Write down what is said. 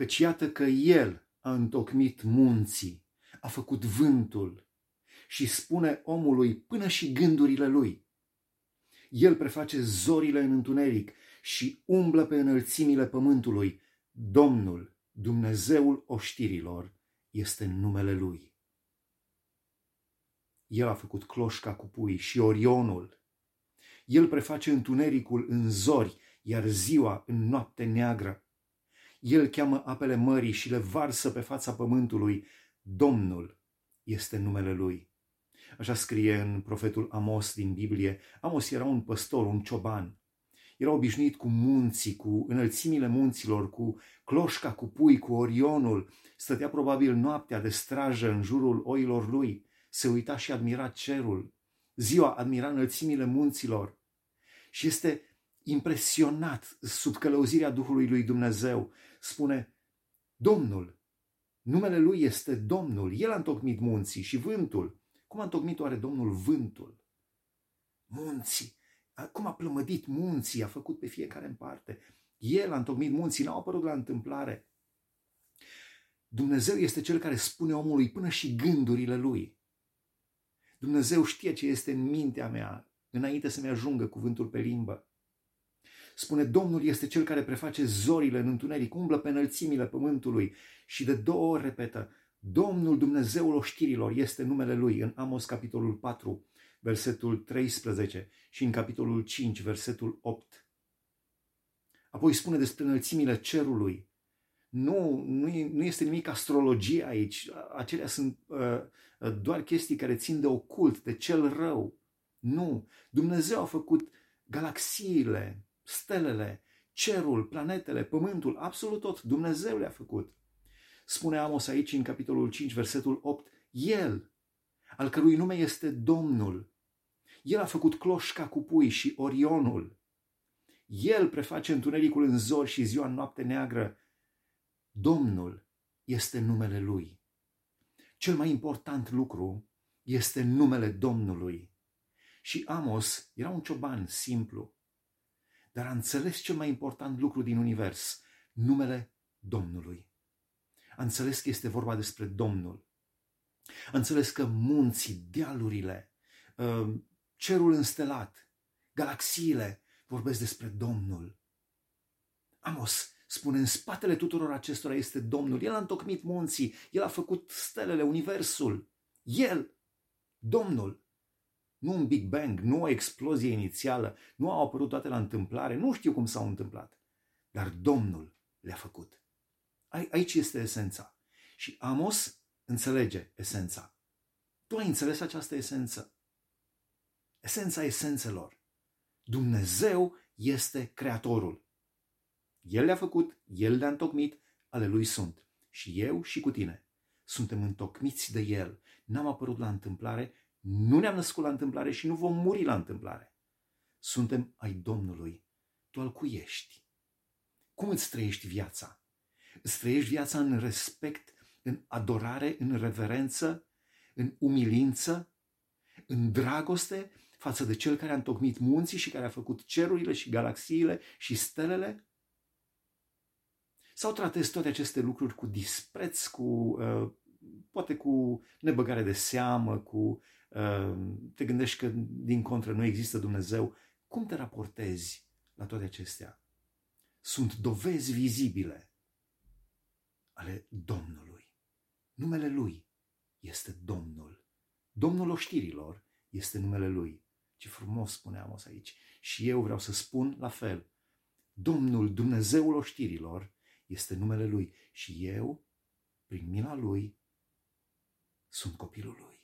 căci iată că El a întocmit munții, a făcut vântul și spune omului până și gândurile lui. El preface zorile în întuneric și umblă pe înălțimile pământului. Domnul, Dumnezeul oștirilor, este numele Lui. El a făcut cloșca cu pui și Orionul. El preface întunericul în zori, iar ziua în noapte neagră. El cheamă apele mării și le varsă pe fața pământului. Domnul este numele Lui. Așa scrie în profetul Amos din Biblie. Amos era un păstor, un cioban. Era obișnuit cu munții, cu înălțimile munților, cu cloșca, cu pui, cu orionul. Stătea probabil noaptea de strajă în jurul oilor lui. Se uita și admira cerul. Ziua admira înălțimile munților. Și este impresionat sub călăuzirea Duhului lui Dumnezeu. Spune, Domnul, numele lui este Domnul. El a întocmit munții și vântul. Cum a întocmit oare Domnul vântul? Munții. Cum a plămădit munții, a făcut pe fiecare în parte. El a întocmit munții, n-au apărut la întâmplare. Dumnezeu este cel care spune omului până și gândurile lui. Dumnezeu știe ce este în mintea mea înainte să-mi ajungă cuvântul pe limbă. Spune, Domnul este cel care preface zorile în întuneric, umblă pe înălțimile pământului și de două ori repetă, Domnul Dumnezeul oștirilor este numele Lui în Amos capitolul 4, versetul 13 și în capitolul 5, versetul 8. Apoi spune despre înălțimile cerului. Nu, nu, nu este nimic astrologie aici. Acelea sunt uh, doar chestii care țin de ocult, de cel rău. Nu. Dumnezeu a făcut galaxiile, stelele, cerul, planetele, pământul, absolut tot. Dumnezeu le-a făcut. Spune Amos aici în capitolul 5, versetul 8, El, al cărui nume este Domnul, El a făcut cloșca cu pui și Orionul. El preface întunericul în zori și ziua în noapte neagră. Domnul este numele Lui. Cel mai important lucru este numele Domnului. Și Amos era un cioban simplu, dar a înțeles cel mai important lucru din univers, numele Domnului a înțeles că este vorba despre Domnul. A înțeles că munții, dealurile, uh, cerul înstelat, galaxiile vorbesc despre Domnul. Amos spune, în spatele tuturor acestora este Domnul. El a întocmit munții, El a făcut stelele, universul. El, Domnul. Nu un Big Bang, nu o explozie inițială, nu au apărut toate la întâmplare, nu știu cum s-au întâmplat, dar Domnul le-a făcut. Aici este esența. Și Amos înțelege esența. Tu ai înțeles această esență. Esența esențelor. Dumnezeu este Creatorul. El le-a făcut, El le-a întocmit, ale Lui sunt. Și eu și cu tine suntem întocmiți de El. N-am apărut la întâmplare, nu ne-am născut la întâmplare și nu vom muri la întâmplare. Suntem ai Domnului. Tu al cui ești? Cum îți trăiești viața? Îți trăiești viața în respect, în adorare, în reverență, în umilință, în dragoste față de cel care a întocmit munții și care a făcut cerurile și galaxiile și stelele? Sau tratezi toate aceste lucruri cu dispreț, cu uh, poate cu nebăgare de seamă, cu uh, te gândești că din contră nu există Dumnezeu. Cum te raportezi la toate acestea? Sunt dovezi vizibile ale Domnului. Numele Lui este Domnul. Domnul oștirilor este numele Lui. Ce frumos spuneam o aici. Și eu vreau să spun la fel. Domnul, Dumnezeul oștirilor, este numele Lui. Și eu, prin mila Lui, sunt copilul Lui.